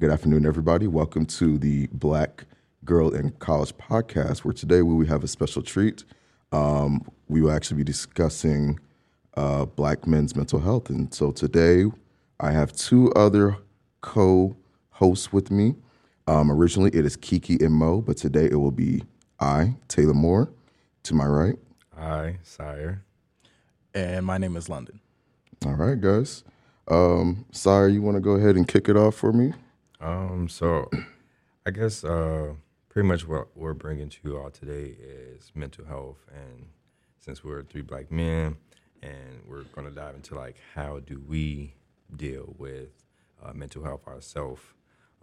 Good afternoon, everybody. Welcome to the Black Girl in College podcast, where today we will have a special treat. Um, we will actually be discussing uh, black men's mental health. And so today I have two other co hosts with me. Um, originally, it is Kiki and Mo, but today it will be I, Taylor Moore, to my right. Hi, Sire. And my name is London. All right, guys. Um, Sire, you want to go ahead and kick it off for me? Um, so I guess uh, pretty much what we're bringing to you all today is mental health, and since we're three black men, and we're going to dive into like how do we deal with uh, mental health ourselves,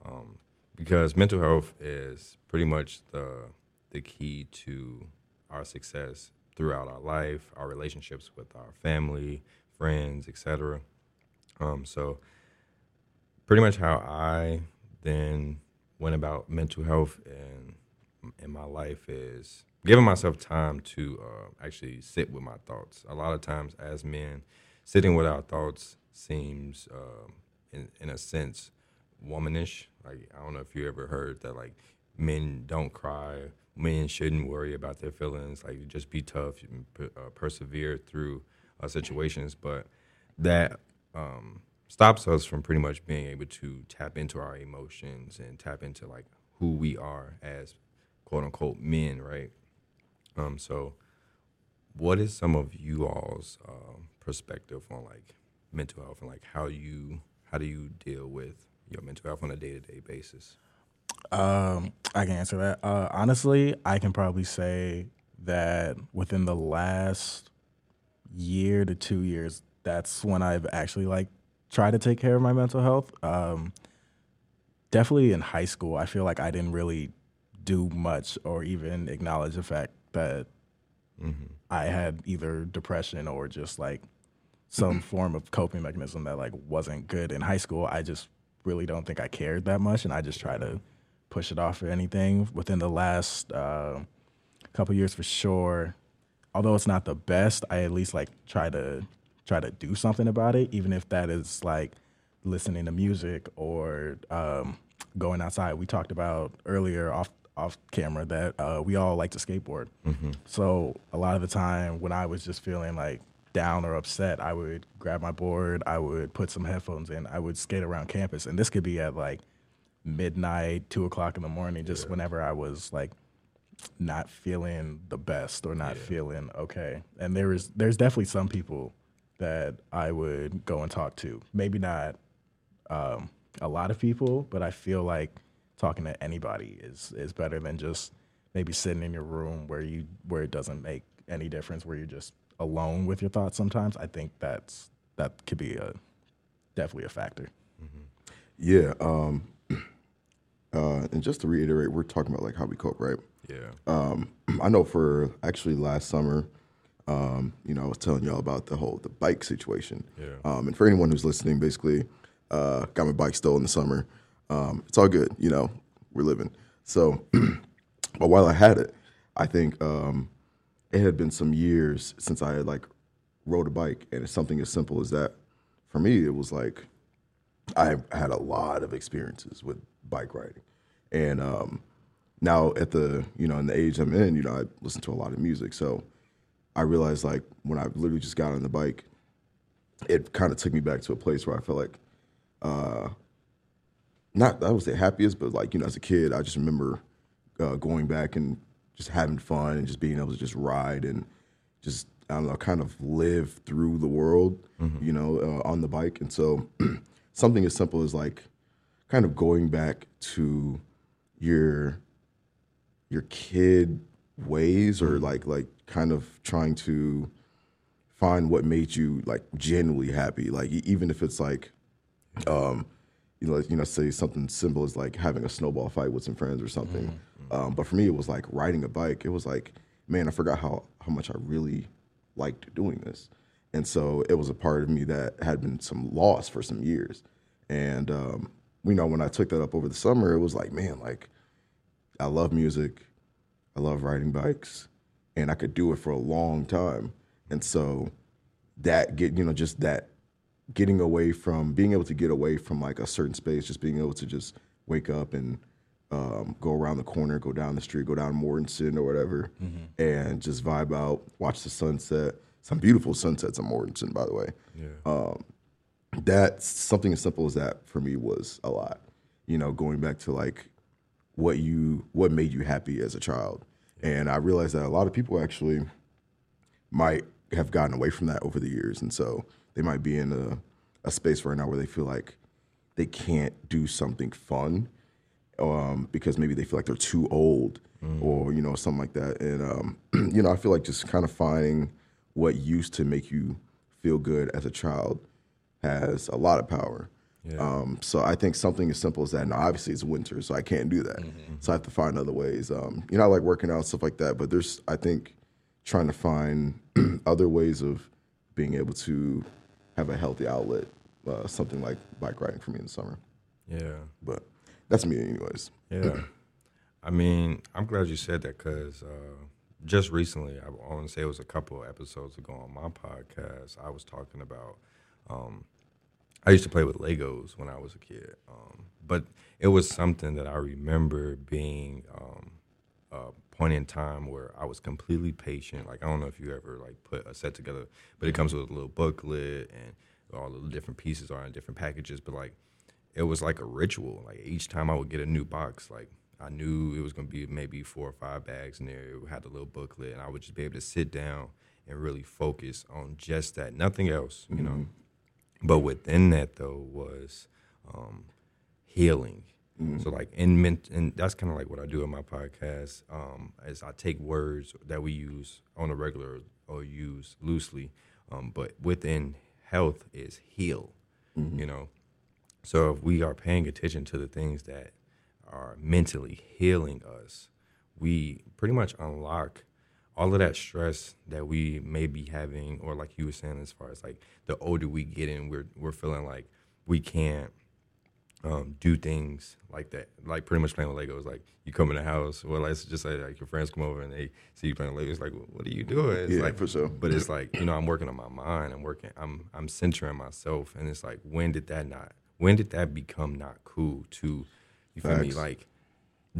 um, because mental health is pretty much the the key to our success throughout our life, our relationships with our family, friends, etc. Um, so pretty much how I then went about mental health in in my life is giving myself time to uh, actually sit with my thoughts. A lot of times, as men, sitting with our thoughts seems, um, in in a sense, womanish. Like I don't know if you ever heard that like men don't cry, men shouldn't worry about their feelings. Like just be tough, and uh, persevere through uh, situations. But that um, stops us from pretty much being able to tap into our emotions and tap into like who we are as quote unquote men, right? Um, so, what is some of you all's um, perspective on like mental health and like how you how do you deal with your mental health on a day to day basis? Um, I can answer that. Uh, honestly, I can probably say that within the last year to two years, that's when I've actually like tried to take care of my mental health. Um, definitely in high school, I feel like I didn't really do much or even acknowledge the fact that mm-hmm. I had either depression or just like some form of coping mechanism that like wasn't good in high school. I just really don't think I cared that much, and I just try to push it off or anything. Within the last uh, couple years, for sure, although it's not the best, I at least like try to try to do something about it, even if that is like listening to music or um, going outside. We talked about earlier off off camera that uh, we all like to skateboard. Mm-hmm. So a lot of the time when I was just feeling like down or upset, I would grab my board, I would put some headphones in, I would skate around campus, and this could be at like midnight, two o'clock in the morning, just yeah. whenever I was like not feeling the best or not yeah. feeling okay. And there is there's definitely some people that I would go and talk to. Maybe not um, a lot of people, but I feel like talking to anybody is is better than just maybe sitting in your room where you where it doesn't make any difference, where you're just alone with your thoughts. Sometimes I think that's that could be a definitely a factor. Mm-hmm. Yeah, um, uh, and just to reiterate, we're talking about like how we cope, right? Yeah. Um, I know for actually last summer, um, you know, I was telling y'all about the whole the bike situation. Yeah. Um, and for anyone who's listening, basically, uh, got my bike stolen in the summer. Um, it's all good, you know, we're living. So, but while I had it, I think um, it had been some years since I had like rode a bike, and it's something as simple as that. For me, it was like I had a lot of experiences with bike riding, and um, now at the you know in the age I'm in, you know, I listen to a lot of music, so I realized like when I literally just got on the bike, it kind of took me back to a place where I felt like, uh, not I would say happiest, but like you know as a kid, I just remember uh, going back and just having fun and just being able to just ride and just I don't know, kind of live through the world, mm-hmm. you know, uh, on the bike. And so something as simple as like kind of going back to your your kid ways or mm-hmm. like like kind of trying to find what made you like genuinely happy? Like even if it's like um you know you know say something simple as like having a snowball fight with some friends or something. Mm-hmm. um, but for me it was like riding a bike. It was like man i forgot how how much i really liked doing this. And so it was a part of me that had been some loss for some years. And um, you know when i took that up over the summer it was like man like i love music I love riding bikes, and I could do it for a long time. And so that get you know just that getting away from being able to get away from like a certain space, just being able to just wake up and um, go around the corner, go down the street, go down Mortensen or whatever, and just vibe out, watch the sunset. Some beautiful sunsets in Mortensen, by the way. Yeah. That's something as simple as that for me was a lot. You know, going back to like what you what made you happy as a child, and I realized that a lot of people actually might have gotten away from that over the years, and so they might be in a, a space right now where they feel like they can't do something fun um, because maybe they feel like they're too old or you know something like that. And um, you know, I feel like just kind of finding what used to make you feel good as a child has a lot of power. Yeah. Um, so I think something as simple as that. Now, obviously, it's winter, so I can't do that. So I have to find other ways. Um, you know, I like working out stuff like that, but there's I think trying to find other ways of being able to have a healthy outlet. Uh, something like bike riding for me in the summer, Yeah. but that's me, anyways. Yeah. I mean, I'm glad you said that because uh, just recently, I want to say it was a couple of episodes ago on my podcast, I was talking about. Um, I used to play with Legos when I was a kid, um, but it was something that I remember being um, a point in time where I was completely patient. Like I don't know if you ever like put a set together, but it comes with a little booklet and all the different pieces are in different packages. But like it was like a ritual. Like each time I would get a new box, like I knew it was gonna be maybe four or five bags in there. It had a little booklet, and I would just be able to sit down and really focus on just that, nothing else, you know. But within that though was um, healing. So like in ment- and that's kind of like what I do in my podcast. Um, is I take words that we use on a regular or use loosely, um, but within health is heal. You know, so if we are paying attention to the things that are mentally healing us, we pretty much unlock all of that stress that we may be having, or like you were saying, as far as like the older we get in, we're we're feeling like we can't um, do things like that, like pretty much playing with Legos. Like you come in the house, well, let's just say like your friends come over and they see you playing Legos. It's like, what are you doing? It's Yeah, like, for sure. But it's like you know, I'm working on my mind. I'm working. I'm I'm centering myself, and it's like, when did that not? When did that become not cool? To you feel me? Like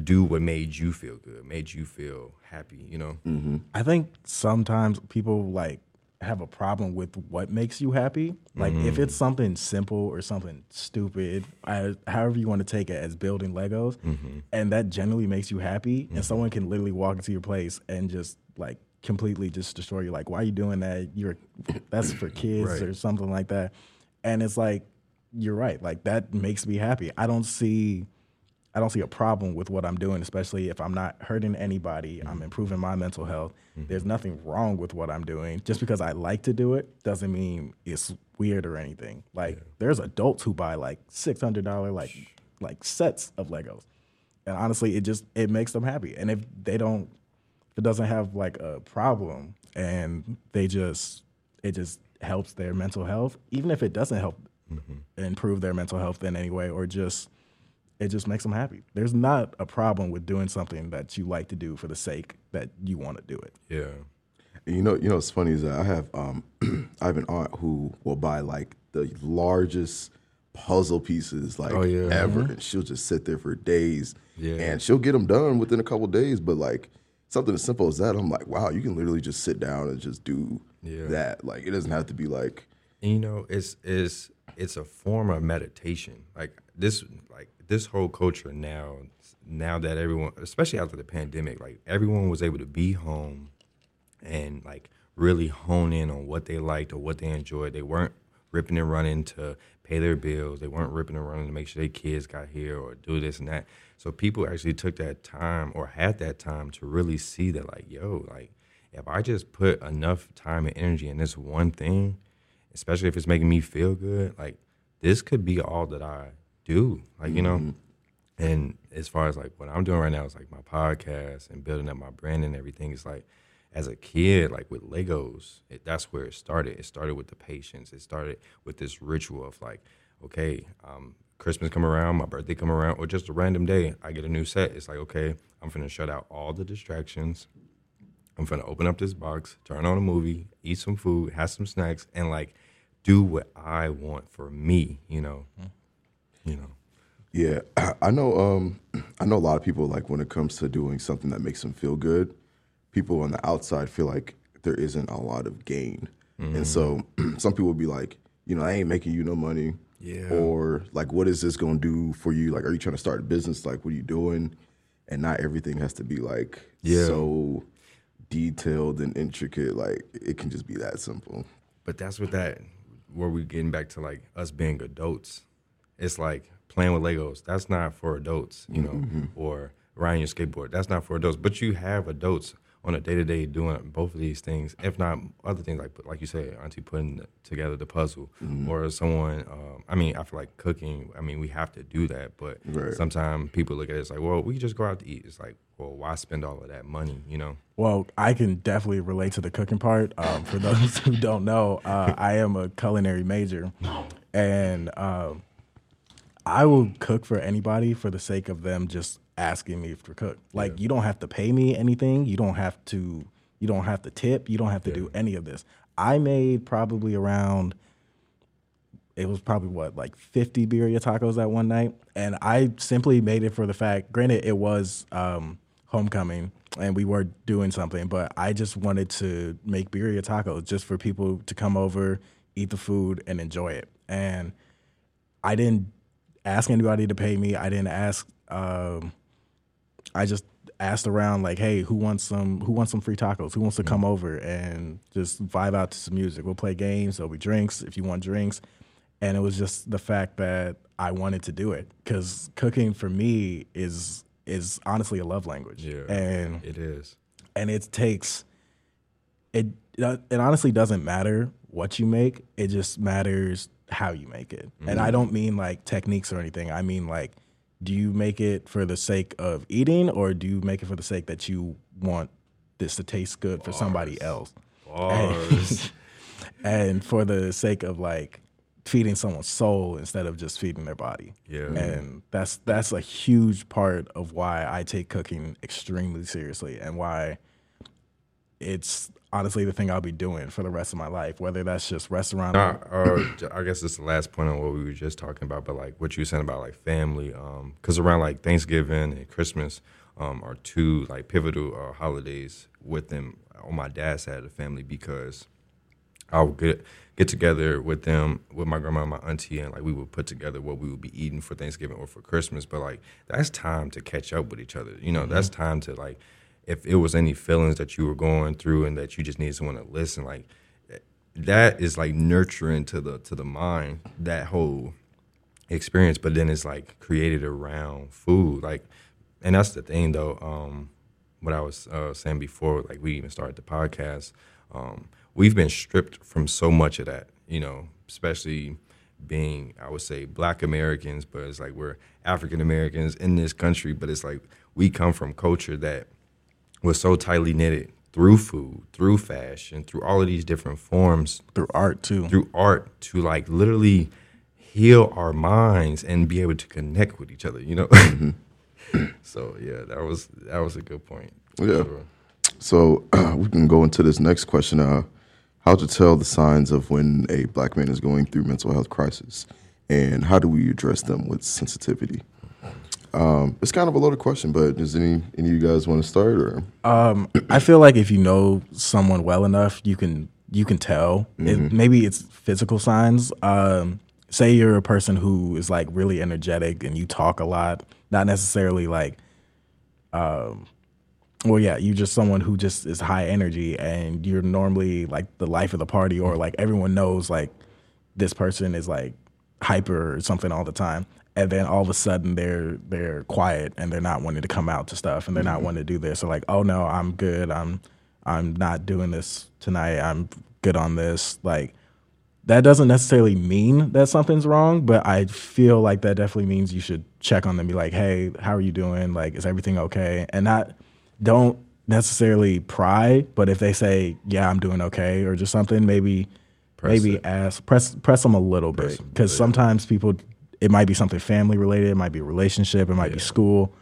do what made you feel good, made you feel happy. You know? Mm-hmm. I think sometimes people like have a problem with what makes you happy. Like if mm. it's something simple or something stupid, I, however you want to take it as building Legos, mm-hmm. and that generally makes you happy, and mm-hmm. someone can literally walk into your place and just like completely just destroy you. Like, why are you doing that? You're that's for kids Right. or something like that. And it's like you're right. Like that makes me happy. I don't see. I don't see a problem with what I'm doing, especially if I'm not hurting anybody. I'm mm-hmm. improving my mental health. Mm-hmm. There's nothing wrong with what I'm doing. Just because I like to do it doesn't mean it's weird or anything. Like there's adults who buy like six hundred dollar like like sets of Legos, and honestly, it just it makes them happy. And if they don't, if it doesn't have like a problem, and they just it just helps their mental health, even if it doesn't help mm-hmm. improve their mental health in any way, or just it just makes them happy. There's not a problem with doing something that you like to do for the sake that you want to do it. Yeah. You know, you know what's funny is that I have um, I have an aunt who will buy like the largest puzzle pieces like Oh, yeah. ever, and she'll just sit there for days, Yeah. and she'll get them done within a couple days. But like something as simple as that, I'm like, wow, you can literally just sit down and just do Yeah. that. Like it doesn't have to be like, And, you know it's it's it's a form of meditation like this like this whole culture now now that everyone especially after the pandemic like everyone was able to be home and like really hone in on what they liked or what they enjoyed. They weren't ripping and running to pay their bills. They weren't ripping and running to make sure their kids got here or do this and that. So people actually took that time or had that time to really see that like yo like if i just put enough time and energy in this one thing especially if it's making me feel good, like this could be all that I do. Like, you know? And as far as like what I'm doing right now is like my podcast and building up my brand and everything. It's like as a kid, like with Legos, it, that's where it started. It started with the patience. It started with this ritual of like, okay, um, Christmas come around, my birthday come around, or just a random day, I get a new set. It's like, okay, I'm gonna shut out all the distractions. I'm gonna open up this box, turn on a movie, eat some food, have some snacks, and like do what I want for me. You know, you know. Yeah, I know. Um, I know a lot of people like when it comes to doing something that makes them feel good. People on the outside feel like there isn't a lot of gain, and so some people will be like, you know, I ain't making you no money. Yeah. Or like, what is this gonna do for you? Like, are you trying to start a business? Like, what are you doing? And not everything has to be like Yeah. so detailed and intricate. Like, it can just be that simple. But that's what that where we getting back to like us being adults. It's like playing with Legos. That's not for adults, you know, or riding your skateboard. That's not for adults. But you have adults on a day to day doing both of these things, if not other things like like you say, Auntie putting together the puzzle, or someone. Um, I mean, I feel like cooking. I mean, we have to do that, but Right. sometimes people look at it as like, well, we just go out to eat. It's like, well, why spend all of that money? You know? Well, I can definitely relate to the cooking part. Um, for those who don't know, uh, I am a culinary major, and um, I will cook for anybody for the sake of them just asking me to cook. Like you don't have to pay me anything. You don't have to. You don't have to tip. You don't have to do any of this. I made probably around. It was probably what like fifty birria tacos that one night, and I simply made it for the fact. Granted, it was um, homecoming, and we were doing something, but I just wanted to make birria tacos just for people to come over, eat the food, and enjoy it. And I didn't ask anybody to pay me. I didn't ask. Um, I just asked around like, "Hey, who wants some? Who wants some free tacos? Who wants to come over and just vibe out to some music? We'll play games. There'll be drinks if you want drinks." And it was just the fact that I wanted to do it because cooking for me is is honestly a love language. Yeah. and It is. and it takes it it honestly doesn't matter what you make it just matters how you make it and i mm-hmm. don't mean like techniques or anything i mean like do you make it for the sake of eating or do you make it for the sake that you want this to taste good for somebody else Bars. and for the sake of like feeding someone's soul instead of just feeding their body. Yeah. And that's that's a huge part of why I take cooking extremely seriously and why it's honestly the thing I'll be doing for the rest of my life, whether that's just restaurant Nah, uh, I guess it's the last point on what we were just talking about, but like what you were saying about like family, because around like Thanksgiving and Christmas um, are two like pivotal uh, holidays with them on my dad's side of the family because I would get get together with them with my grandma and my auntie and like we would put together what we would be eating for Thanksgiving or for Christmas. But like that's time to catch up with each other. You know, that's time to like if it was any feelings that you were going through and that you just needed someone to listen, like that is like nurturing to the to the mind that whole experience but then it's like created around food like and that's the thing though um what i was uh, saying before like we even started the podcast um we've been stripped from so much of that you know especially being i would say black americans but it's like we're african americans in this country but it's like we come from culture that was so tightly knitted through food through fashion through all of these different forms through art too. through art to like literally heal our minds and be able to connect with each other you know so yeah that was that was a good point Yeah. sure. So we can go into this next question. Uh, how to tell the signs of when a black man is going through mental health crisis, and how do we address them with sensitivity? Um, it's kind of a loaded question, but does any any of you guys want to start? Or Um, I feel like if you know someone well enough, you can you can tell. It, maybe it's physical signs. Um, say you're a person who is like really energetic and you talk a lot, not necessarily like, um, well, yeah, you're just someone who just is high energy and you're normally like the life of the party, or like everyone knows like this person is like hyper or something all the time and then all of a sudden they're they're quiet and they're not wanting to come out to stuff and they're not mm-hmm. wanting to do this. So like oh no i'm good. I'm i'm not doing this tonight. I'm good on this. Like that doesn't necessarily mean that something's wrong but i feel like that definitely means you should check on them be like hey how are you doing? Like is everything okay? And not don't necessarily pry but if they say yeah i'm doing okay or just something maybe Press maybe it. ask press press them a little bit. because yeah. sometimes people it might be something family related it might be a relationship it might be school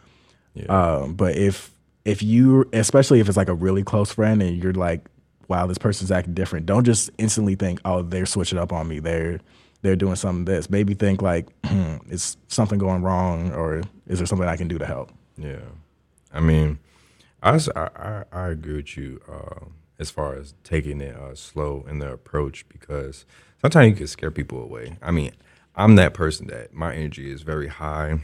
Yeah. um, but if if you especially if it's like a really close friend and you're like wow this person's acting different don't just instantly think oh they're switching up on me they're they're doing something this. Maybe think like, hmm, is something going wrong, or is there something I can do to help? Yeah, I mean, I I agree with you uh, as far as taking it uh, slow in the approach because sometimes you can scare people away. I mean, I'm that person that my energy is very high,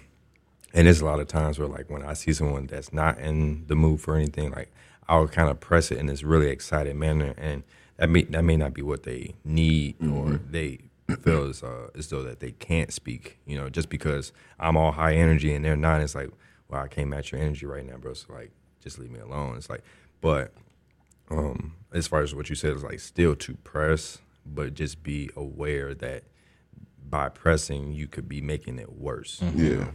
and there's a lot of times where like when I see someone that's not in the mood for anything, like I'll kind of press it in this really excited manner, and that may that may not be what they need or they feel as uh, as though that they can't speak. You know, just because I'm all high energy and they're not, it's like, well, I can't match your energy right now, bro. So like, just leave me alone. It's like, but um, as far as what you said is like still to press, but just be aware that by pressing you could be making it worse. Yeah.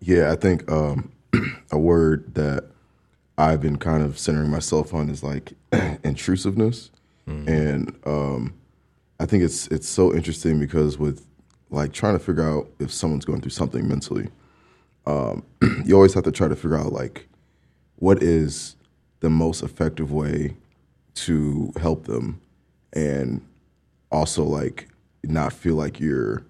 Yeah, I think um, a word that I've been kind of centering myself on is like intrusiveness. And um, I think it's it's so interesting because with like trying to figure out if someone's going through something mentally, um, you always have to try to figure out like what is the most effective way to help them and also like not feel like you're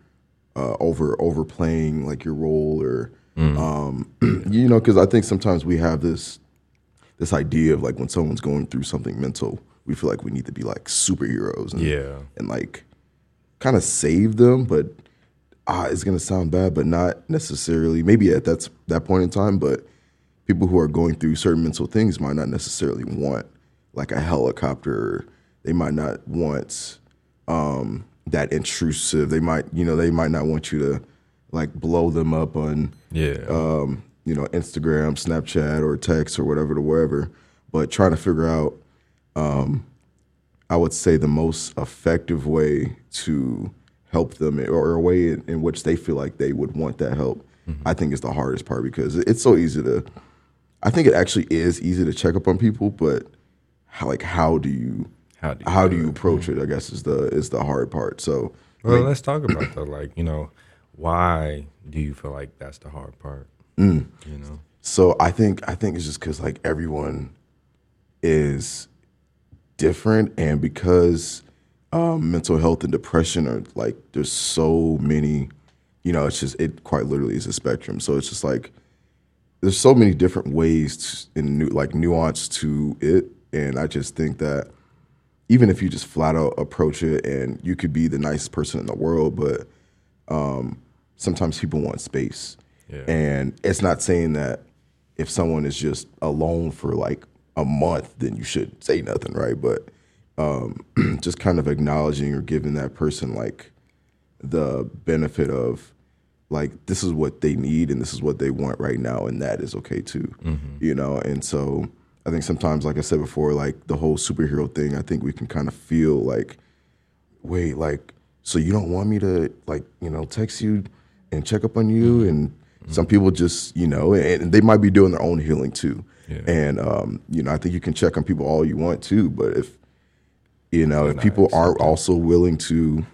uh, over overplaying like your role or um, you know because I think sometimes we have this this idea of like when someone's going through something mental we feel like we need to be like superheroes and, Yeah. and like kind of save them but ah, it's gonna sound bad but not necessarily. Maybe at that's that point in time but people who are going through certain mental things might not necessarily want like a helicopter. They might not want um, that intrusive they might you know they might not want you to like blow them up on Yeah. um, you know, Instagram, Snapchat, or text or whatever to wherever. But trying to figure out, um, I would say the most effective way to help them, or a way in, in which they feel like they would want that help. I think is the hardest part because it's so easy to. I think it actually is easy to check up on people, but how, like how do you How do you how do do you approach it? I guess is the is the hard part. So Well, let's talk about that. Like, you know, why do you feel like that's the hard part? Mm. You know, So I think I think it's just because like everyone is different, and because um, mental health and depression are like there's so many, you know, it's just it quite literally is a spectrum. So it's just like there's so many different ways to, and new, like nuance to it, and I just think that even if you just flat out approach it, and you could be the nicest person in the world, but um, sometimes people want space. Yeah. And it's not saying that if someone is just alone for like a month, then you should say nothing, right? But um, just kind of acknowledging or giving that person like the benefit of like this is what they need and this is what they want right now, and that is okay too, you know. And so I think sometimes, like I said before, like the whole superhero thing, I think we can kind of feel like wait, like, so you don't want me to, like, you know, text you and check up on you? And some people just, you know, and, and they might be doing their own healing too. Yeah. And, um, you know, I think you can check on people all you want to, but if, you know, if people aren't also willing to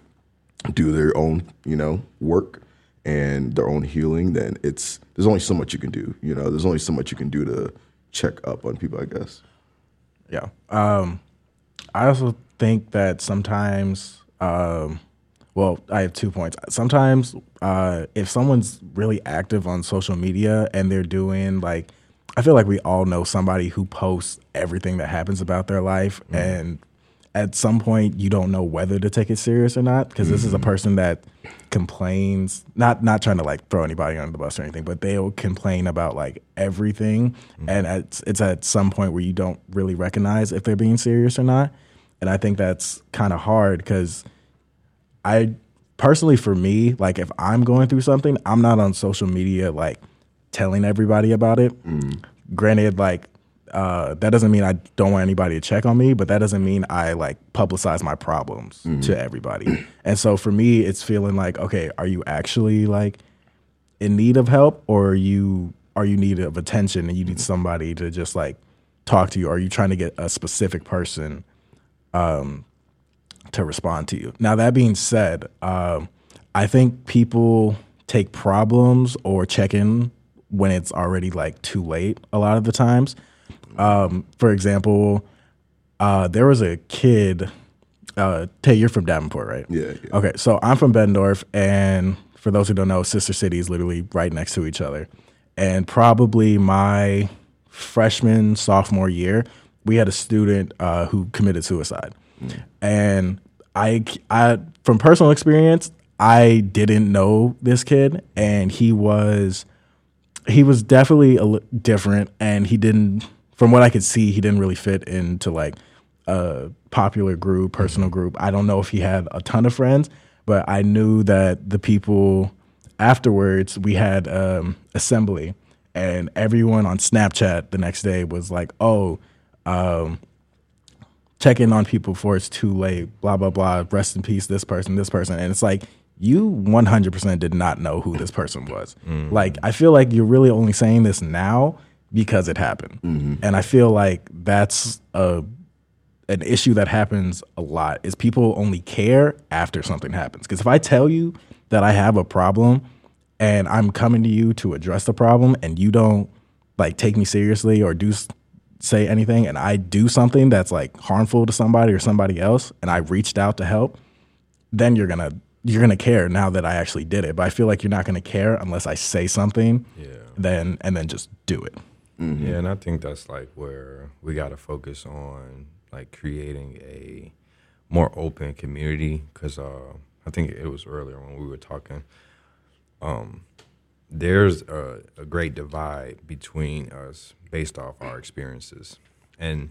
do their own, you know, work and their own healing, then it's, there's only so much you can do. You know, there's only so much you can do to check up on people, I guess. Yeah. Um, I also think that sometimes, um, well, I have two points. Sometimes, uh, if someone's really active on social media and they're doing like, I feel like we all know somebody who posts everything that happens about their life, and at some point you don't know whether to take it serious or not because this is a mm-hmm. person that complains not not trying to like throw anybody under the bus or anything but they'll complain about like everything. Mm-hmm. And it's, it's at some point where you don't really recognize if they're being serious or not. And i think that's kind of hard because i personally for me like if i'm going through something i'm not on social media like telling everybody about it. Mm. Granted like uh, that doesn't mean I don't want anybody to check on me, but that doesn't mean I like publicize my problems to everybody. and so for me, it's feeling like, okay, are you actually like in need of help, or are you are you need of attention and you need somebody to just like talk to you? Or are you trying to get a specific person um, to respond to you? Now that being said, um, I think people take problems or check in when it's already like too late. A lot of the times. Um, for example, uh, there was a kid uh, Tay, you're from Davenport, right? Yeah, yeah. Okay, so I'm from Bettendorf, and for those who don't know, sister cities literally right next to each other. And probably my freshman sophomore year, we had a student uh, who committed suicide, and I, I from personal experience, I didn't know this kid, and he was he was definitely a different, and he didn't, from what I could see, he didn't really fit into like a popular group, personal group. I don't know if he had a ton of friends, but I knew that the people afterwards we had um, assembly, and everyone on Snapchat the next day was like, "Oh." Um, check in on people before it's too late, blah, blah, blah. Rest in peace, this person, this person. And it's like, you 100% did not know who this person was. Like, I feel like you're really only saying this now because it happened. Mm-hmm. And I feel like that's a, an issue that happens a lot is people only care after something happens. Because if I tell you that I have a problem and I'm coming to you to address the problem and you don't like take me seriously or do say anything and I do something that's like harmful to somebody or somebody else and I reached out to help, then you're gonna you're gonna care now that I actually did it. But I feel like you're not gonna care unless I say something, Yeah. then and then just do it. Yeah, and I think that's like where we got to focus on like creating a more open community because uh, I think it was earlier when we were talking. Um, there's a, a great divide between us based off our experiences, and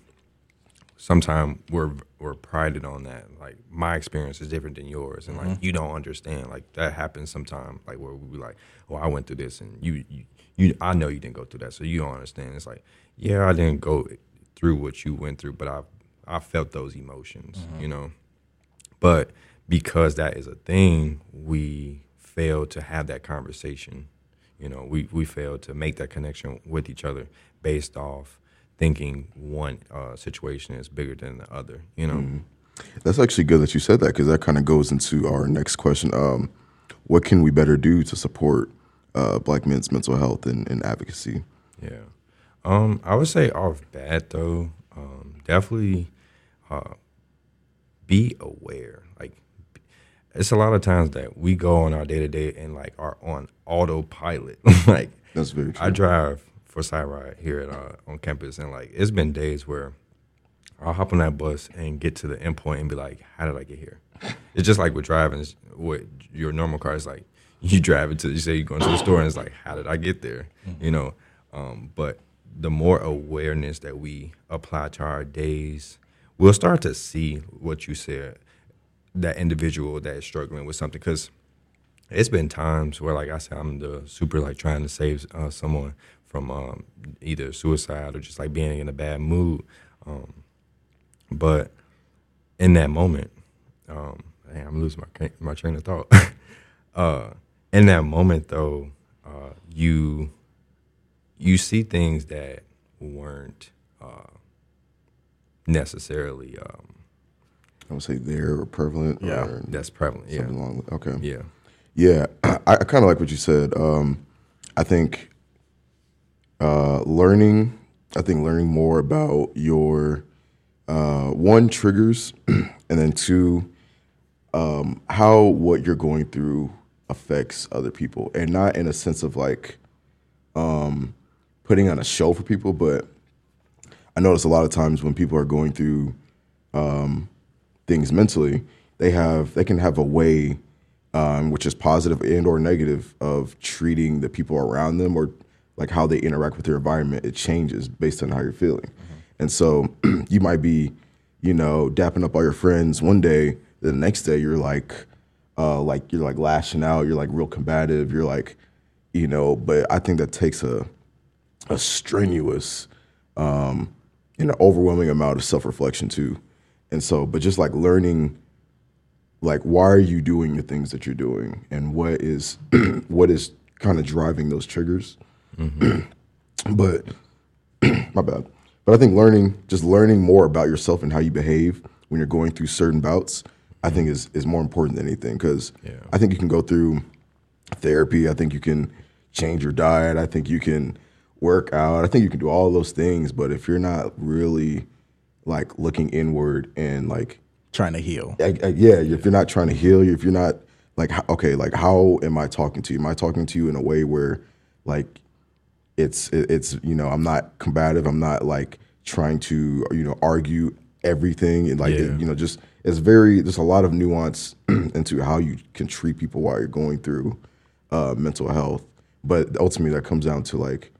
sometimes we're we're prided on that. Like my experience is different than yours, and like you don't understand. Like that happens sometimes. Like where we be like, "Oh, I went through this, and you, you, you, I know you didn't go through that, so you don't understand." It's like, yeah, I didn't go through what you went through, but I, I felt those emotions, you know. But because that is a thing, we fail to have that conversation. You know, we we fail to make that connection with each other based off thinking one uh, situation is bigger than the other. You know, That's actually good that you said that because that kind of goes into our next question. Um, what can we better do to support uh, Black men's mental health and, and advocacy? Yeah. Um, I would say off bat though, um, definitely uh, be aware. Like, it's a lot of times that we go on our day to day and like are on autopilot. like, That's very true. I drive for Ride here at uh, on campus, and like it's been days where I'll hop on that bus and get to the end point and be like, "How did I get here?" It's just like with driving with your normal car. It's like you drive it to you say you're going to the store, and it's like, "How did I get there?" You know. Um, but the more awareness that we apply to our days, we'll start to see what you said. That individual that is struggling with something, because it's been times where like I said I'm the super like trying to save uh, someone from um, either suicide or just like being in a bad mood. Um, but in that moment, um, man, I'm losing my my train of thought. uh, in that moment, though, uh, you you see things that weren't uh, necessarily um, I would say there or prevalent. Yeah. or that's prevalent. Yeah, along. Okay. yeah, Yeah, I, I kind of like what you said. Um, I think uh, learning, I think learning more about your uh, one triggers, and then two, um, how what you're going through affects other people, and not in a sense of like um, putting on a show for people, but I notice a lot of times when people are going through um, things mentally, they have they can have a way, um, which is positive and or negative, of treating the people around them or like how they interact with their environment. It changes based on how you're feeling, and so you might be, you know, dapping up all your friends one day, the next day you're like, uh, like you're like lashing out, you're like real combative, you're like, you know. But I think that takes a a strenuous um, and an overwhelming amount of self reflection too. And so, but just like learning, like why are you doing the things that you're doing, and what is what is kind of driving those triggers. but my bad. But I think learning, just learning more about yourself and how you behave when you're going through certain bouts, I think is is more important than anything because Yeah. I think you can go through therapy. I think you can change your diet. I think you can work out. I think you can do all those things. But if you're not really like looking inward and like trying to heal. I, I, yeah, if you're not trying to heal, if you're not like, okay, like how am I talking to you? Am I talking to you in a way where, like, it's it's you know I'm not combative. I'm not like trying to you know argue everything and like Yeah. you know just it's very there's a lot of nuance into how you can treat people while you're going through uh, mental health. But ultimately, that comes down to like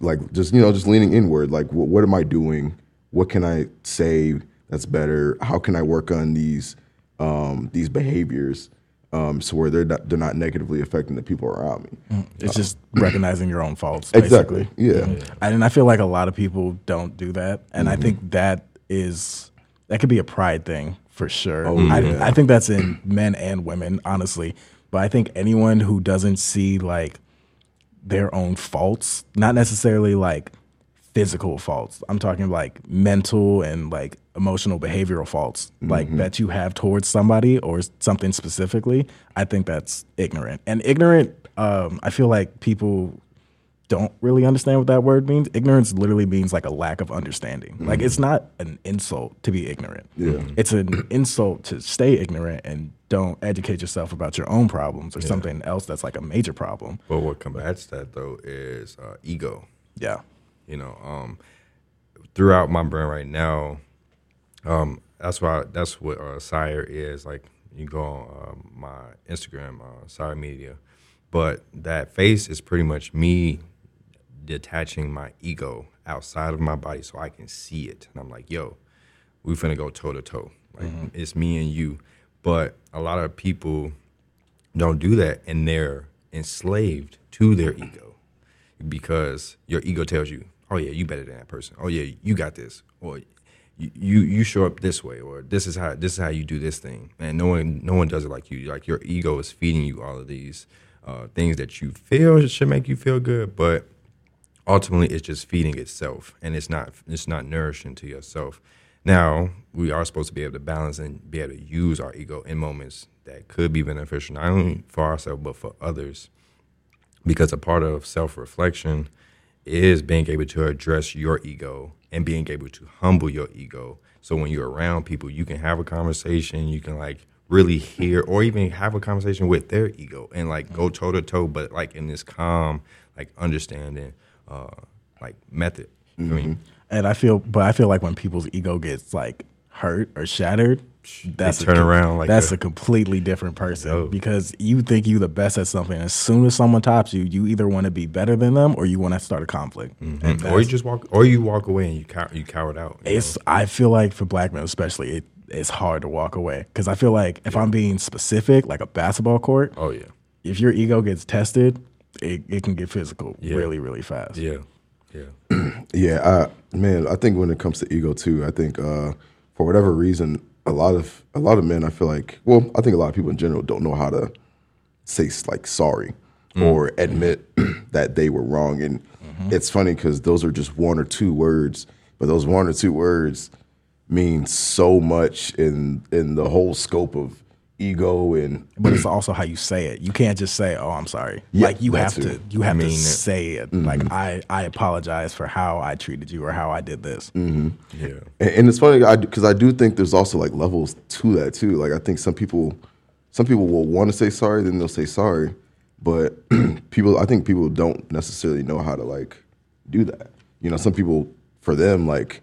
like just you know just leaning inward like what, what am i doing what can i say that's better how can i work on these um these behaviors um so where they're not they're not negatively affecting the people around me It's just recognizing your own faults. exactly Basically. yeah And I feel like a lot of people don't do that. And I think that is that could be a pride thing for sure. I, I think that's in men and women, honestly. But I think anyone who doesn't see like their own faults, not necessarily like physical faults. I'm talking like mental and like emotional behavioral faults like that you have towards somebody or something specifically. I think that's ignorant. And ignorant um I feel like people don't really understand what that word means. Ignorance literally means like a lack of understanding. Like it's not an insult to be ignorant. Yeah. It's an insult to stay ignorant and don't educate yourself about your own problems or something else that's like a major problem. But what combats that though is uh, ego. Yeah. You know, um, throughout my brain right now, um, that's why that's what uh, Sire is like. You go on um, my Instagram, uh, Sire Media, but that face is pretty much me detaching my ego outside of my body so I can see it, and I'm like, yo, we finna go toe to toe. Like it's me and you. But a lot of people don't do that, and they're enslaved to their ego because your ego tells you, "Oh yeah, you better than that person. Oh yeah, you got this." Or you you, you show up this way, or this is how this is how you do this thing, and no one no one does it like you. Like your ego is feeding you all of these uh, things that you feel should make you feel good, but ultimately it's just feeding itself, and it's not it's not nourishing to yourself. Now we are supposed to be able to balance and be able to use our ego in moments that could be beneficial, not only for ourselves but for others because a part of self reflection is being able to address your ego and being able to humble your ego. So when you're around people, you can have a conversation, you can like really hear or even have a conversation with their ego and like go toe to toe, but like in this calm, like understanding, uh, like method. I mean, And I feel, but I feel like when people's ego gets like hurt or shattered, that's turn a, around like that's a- a completely different person because you think you're the best at something. As soon as someone tops you, you either want to be better than them or you want to start a conflict. And or you just walk, or you walk away and you cow- you cowered out. you know? it's I feel like for black men especially, it, it's hard to walk away because I feel like if I'm being specific, like a basketball court, oh yeah, if your ego gets tested, it, it can get physical Yeah. really, really fast. yeah, yeah. Yeah, I, man, I think when it comes to ego too, I think uh, for whatever reason, a lot of a lot of men, I feel like, well, I think a lot of people in general don't know how to say like sorry or admit that they were wrong, and it's funny because those are just one or two words, but those one or two words mean so much in in the whole scope of ego and But it's also how you say it. You can't just say, "Oh, I'm sorry." Yeah, like you have too. to, you have Mean to say it. Mm-hmm. Like I, I apologize for how I treated you or how I did this. Mm-hmm. Yeah. And, and it's funny because I, do think there's also like levels to that too. Like I think some people, some people will want to say sorry, then they'll say sorry, but people, I think people don't necessarily know how to like do that. You know, some people for them like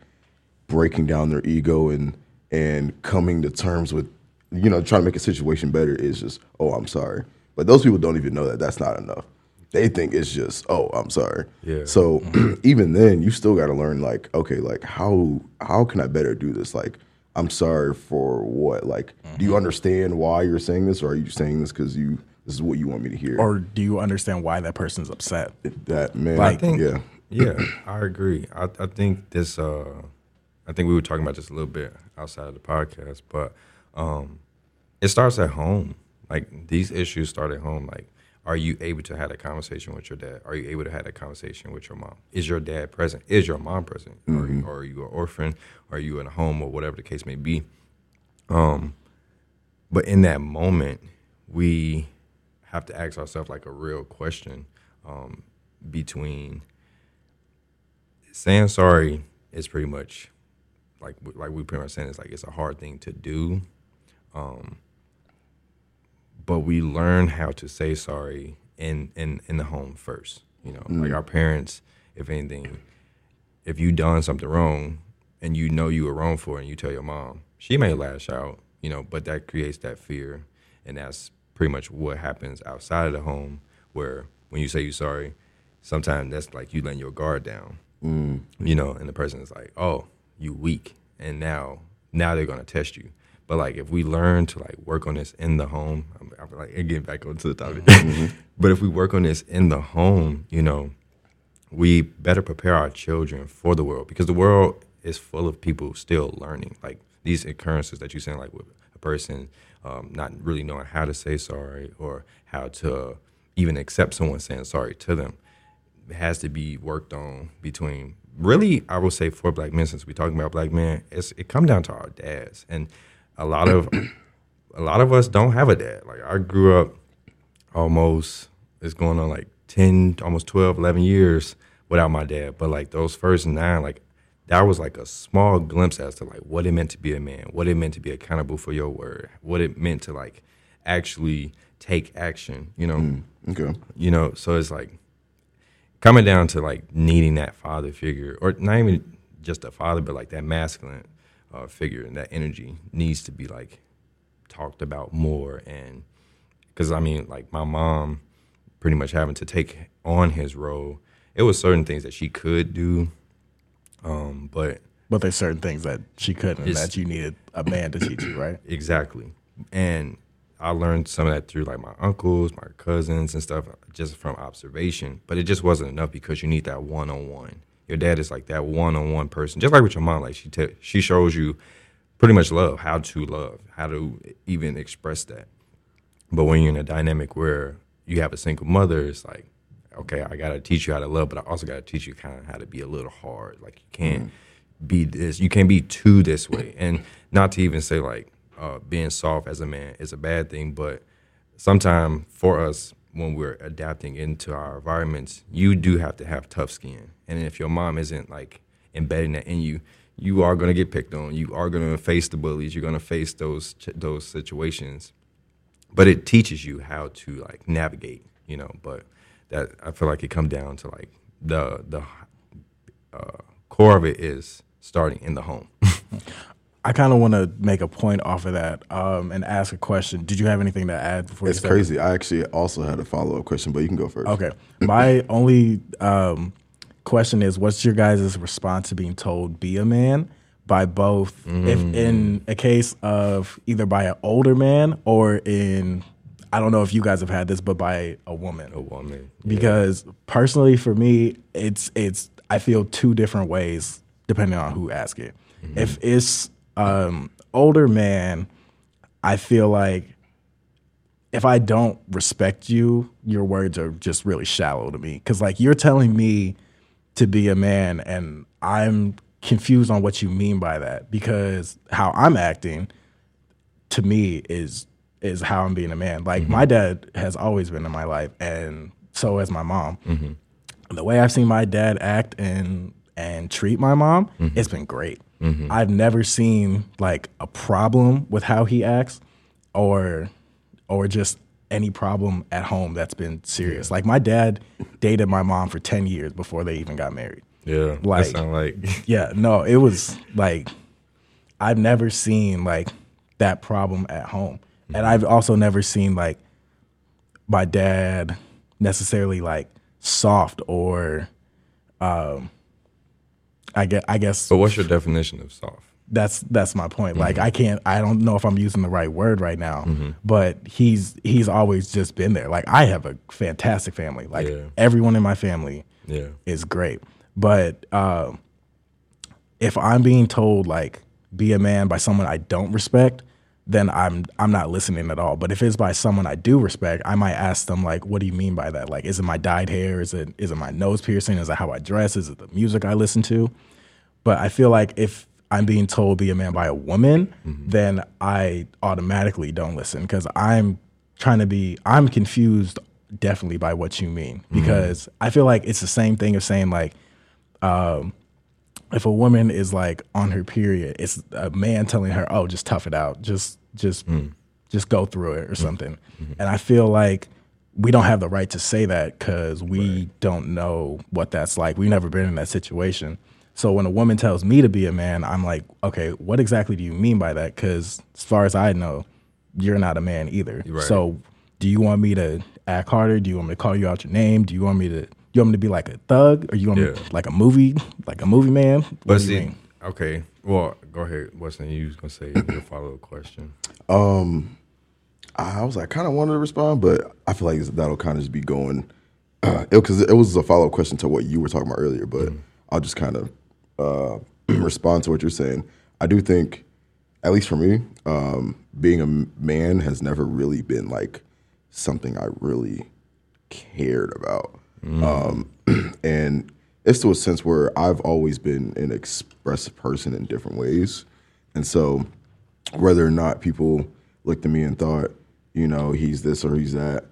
breaking down their ego and and coming to terms with, you know, trying to make a situation better is just, oh, I'm sorry. But those people don't even know that that's not enough. They think it's just, oh, I'm sorry. Yeah. So even then, you still got to learn like, okay, like how how can I better do this? Like, I'm sorry for what? Like, do you understand why you're saying this, or are you saying this because you this is what you want me to hear? Or do you understand why that person's upset? that man, Like- I think, yeah, yeah, I agree. I, I think this. Uh, I think we were talking about this a little bit outside of the podcast, but um, it starts at home. Like these issues start at home. Like, are you able to have a conversation with your dad? Are you able to have a conversation with your mom? Is your dad present? Is your mom present? Or, or are you an orphan? Are you in a home or whatever the case may be? Um, but in that moment, we have to ask ourselves like a real question um, between saying sorry is pretty much like like we pretty much saying it's like it's a hard thing to do. Um, but we learn how to say sorry in in in the home first. You know, like mm. our parents, if anything, if you done something wrong and you know you were wrong for it and you tell your mom, she may lash out, you know, but that creates that fear. And that's pretty much what happens outside of the home where when you say you're sorry, sometimes that's like you letting your guard down. Mm. You know, and the person is like, Oh, you weak. And now now they're gonna test you. But like if we learn to like work on this in the home, I'm, I'm like again back onto the topic. but if we work on this in the home, you know, we better prepare our children for the world because the world is full of people still learning. Like these occurrences that you're saying, like with a person um, not really knowing how to say sorry or how to even accept someone saying sorry to them, it has to be worked on between. Really, I will say for black men, since we're talking about black men, it's, it come down to our dads, and a lot of a lot of us don't have a dad. Like I grew up almost it's going on like 10 almost 12 11 years without my dad but like those first nine like that was like a small glimpse as to like what it meant to be a man what it meant to be accountable for your word what it meant to like actually take action you know mm, Okay. you know so it's like coming down to like needing that father figure or not even just a father but like that masculine uh, figure and that energy needs to be like talked about more and because i mean like my mom pretty much having to take on his role it was certain things that she could do um but But there's certain things that she couldn't that you needed a man to teach you, right? Exactly. And I learned some of that through like my uncles, my cousins, and stuff, just from observation. But it just wasn't enough because you need that one on one. Your dad is like that one on one person, just like with your mom. Like she te- she shows you pretty much love, how to love, how to even express that. But when you're in a dynamic where you have a single mother, it's like, okay, I gotta teach you how to love, but I also gotta teach you kind of how to be a little hard. Like you can't be this, you can't be too this way, and not to even say like uh, being soft as a man is a bad thing, but sometimes for us when we're adapting into our environments, you do have to have tough skin, and if your mom isn't like embedding that in you. You are gonna get picked on. You are gonna face the bullies. You're gonna face those those situations but it teaches you how to like navigate you know but that i feel like it come down to like the the uh, core of it is starting in the home I kind of want to make a point off of that um, and ask a question. Did you have anything to add before It's crazy. I actually also had a follow up question, but you can go first. Okay. My only um, question is what's your guys' response to being told be a man by both, if in a case of either by an older man or in, I don't know if you guys have had this, but by a woman? a woman because personally for me it's it's i feel two different ways depending on who asks it if it's um older man i feel like if i don't respect you your words are just really shallow to me because like you're telling me to be a man and i'm confused on what you mean by that because how i'm acting to me is is how I'm being a man. Like mm-hmm. my dad has always been in my life, and so has my mom. Mm-hmm. The way I've seen my dad act and and treat my mom, mm-hmm. it's been great. I've never seen like a problem with how he acts, or or just any problem at home that's been serious. Like my dad dated my mom for ten years before they even got married. yeah Like- like Yeah, no, it was like I've never seen like that problem at home. And I've also never seen like my dad necessarily like soft or um I guess I guess but what's your definition of soft that's that's my point. Like Mm-hmm. I can't I don't know if I'm using the right word right now, but he's he's always just been there. Like I have a fantastic family. Like Yeah. everyone in my family yeah is great. But um, if I'm being told like be a man by someone I don't respect, then I'm I'm not listening at all. But if it's by someone I do respect, I might ask them like, "What do you mean by that? Like, is it my dyed hair? Is it is it my nose piercing? Is it how I dress? Is it the music I listen to?" But I feel like if I'm being told be a man by a woman, then I automatically don't listen because I'm trying to be. I'm confused definitely by what you mean because I feel like it's the same thing of saying like, um, if a woman is like on her period, it's a man telling her, "Oh, just tough it out, just just mm. just go through it or mm. something." Mm-hmm. And I feel like we don't have the right to say that because we don't know what that's like. We've never been in that situation. So when a woman tells me to be a man, I'm like, okay, what exactly do you mean by that? Because as far as I know, you're not a man either. Right. So do you want me to act harder? Do you want me to call you out your name? Do you want me to you want me to be like a thug or you want me Yeah. like a movie like a movie man? What But do you see, mean? okay. Well, go ahead. What's the you was gonna say your follow up question? Um, I was like, kind of wanted to respond, but I feel like that'll kind of just be going because it, was a follow up question to what you were talking about earlier. But I'll just kind of uh, respond to what you're saying. I do think, at least for me, um, being a man has never really been like something I really cared about. Um, and it's to a sense where I've always been an expressive person in different ways. And so whether or not people looked at me and thought, you know, he's this or he's that,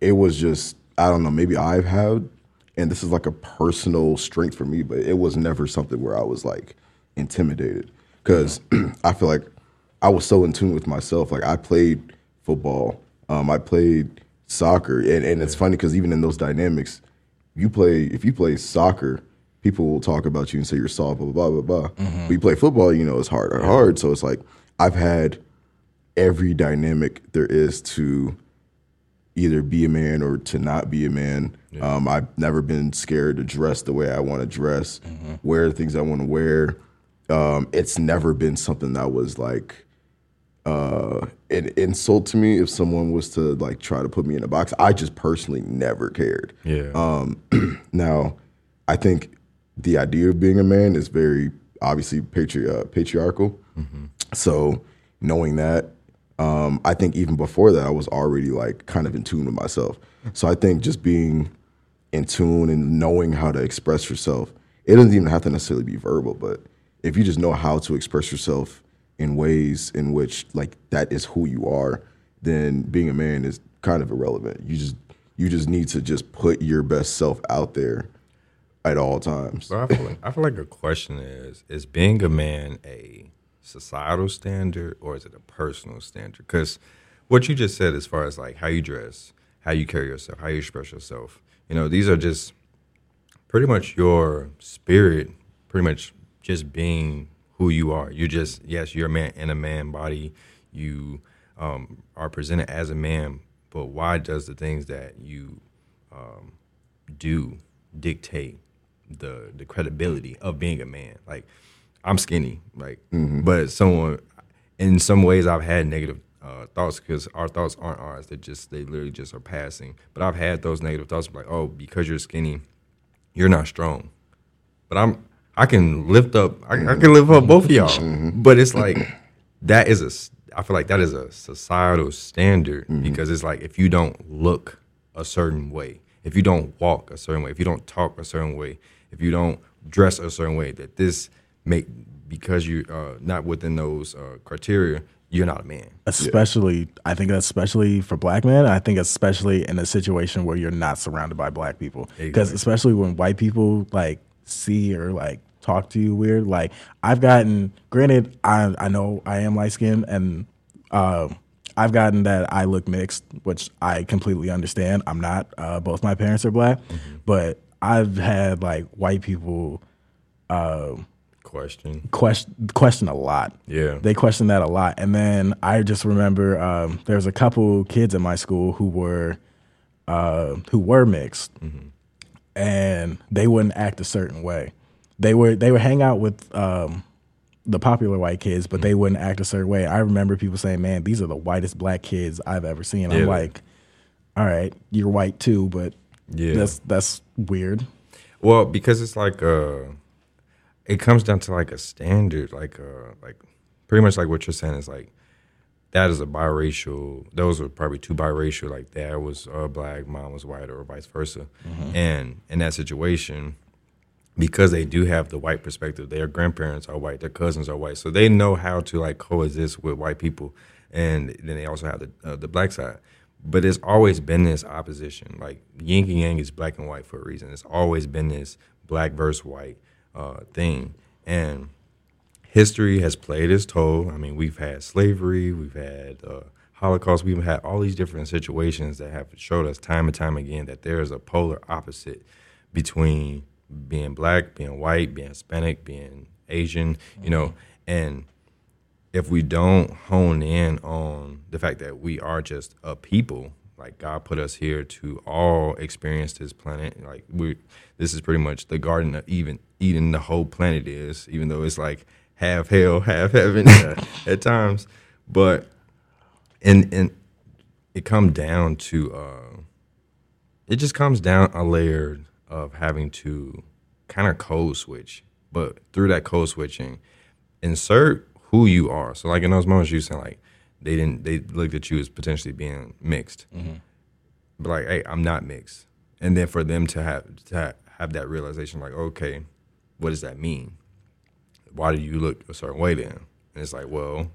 it was just, I don't know, maybe I've had, and this is like a personal strength for me, but it was never something where I was like intimidated. Because I feel like I was so in tune with myself. Like I played football, um, I played soccer, and, and it's funny because even in those dynamics, you play if you play soccer, people will talk about you and say you're soft, blah blah blah blah. blah. But you play football, you know it's hard, hard, hard. So it's like I've had every dynamic there is to either be a man or to not be a man. Um, I've never been scared to dress the way I want to dress, wear the things I want to wear. Um, it's never been something that was like uh, an insult to me if someone was to like try to put me in a box. I just personally never cared. Yeah. Um, now, I think the idea of being a man is very obviously patri- uh, patriarchal. So knowing that, um, I think even before that, I was already like kind of in tune with myself. So I think just being in tune and knowing how to express yourself, it doesn't even have to necessarily be verbal, but if you just know how to express yourself in ways in which like that is who you are, then being a man is kind of irrelevant. You just you just need to just put your best self out there at all times. So I feel like I feel like a question is: Is being a man a societal standard or is it a personal standard? Because what you just said, as far as like how you dress, how you carry yourself, how you express yourself, you know, these are just pretty much your spirit, pretty much just being who you are. You're just yes, you're a man in a man body. You um, are presented as a man, but why does the things that you um, do dictate the the credibility of being a man? Like I'm skinny, like, but someone in some ways I've had negative uh, thoughts because our thoughts aren't ours. They just they literally just are passing. But I've had those negative thoughts like, oh, because you're skinny, you're not strong. But I'm I can lift up I, I can lift up both of y'all. But it's like that is a. I feel like that is a societal standard because it's like if you don't look a certain way, if you don't walk a certain way, if you don't talk a certain way, if you don't dress a certain way, that this make because you uh not within those uh, criteria, you're not a man. especially I think especially for black men. I think especially in a situation where you're not surrounded by black people, because Exactly. especially when white people like see or like talk to you weird. Like I've gotten, granted, I I know I am light skinned and. Um, I've gotten that I look mixed, which I completely understand. I'm not. Uh, both my parents are black, but I've had like white people Question. question question a lot. Yeah. They question that a lot. And then I just remember um, there was a couple kids in my school who were uh, who were mixed, and they wouldn't act a certain way. They were they would hang out with um, the popular white kids, but they wouldn't act a certain way. I remember people saying, "Man, these are the whitest black kids I've ever seen." I'm like, "All right, you're white too, but Yeah. that's that's weird." Well, because it's like uh it comes down to like a standard, like uh like pretty much like what you're saying is like that is a biracial those were probably two biracial, like dad was uh black, mom was white or vice versa. And in that situation, because they do have the white perspective, their grandparents are white, their cousins are white, so they know how to like coexist with white people, and then they also have the uh, the black side. But it's always been this opposition, like yin and yang is black and white for a reason. It's always been this black versus white uh, thing, And history has played its toll. I mean, we've had slavery, we've had uh, Holocaust, we've had all these different situations that have showed us time and time again that there is a polar opposite between being black, being white, being Hispanic, being Asian, you know, and if we don't hone in on the fact that we are just a people, like God put us here to all experience this planet. Like we, this is pretty much the Garden of even Eden. The whole planet is, even though it's like half hell, half heaven at times. But and and it comes down to uh, it just comes down a layer of having to kind of code switch, but through that code switching, insert who you are. So like in those moments you saying like they didn't they looked at you as potentially being mixed, but like hey I'm not mixed, and then for them to have to have that realization like okay, what does that mean? Why do you look a certain way then? And it's like well.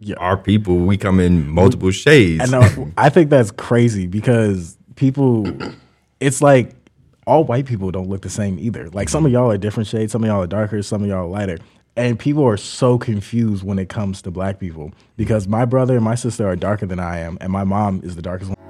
Yeah. Our people, we come in multiple shades. And uh, I think that's crazy because people, it's like all white people don't look the same either. Like some of y'all are different shades, some of y'all are darker, some of y'all are lighter. And people are so confused when it comes to black people because my brother and my sister are darker than I am, and my mom is the darkest one.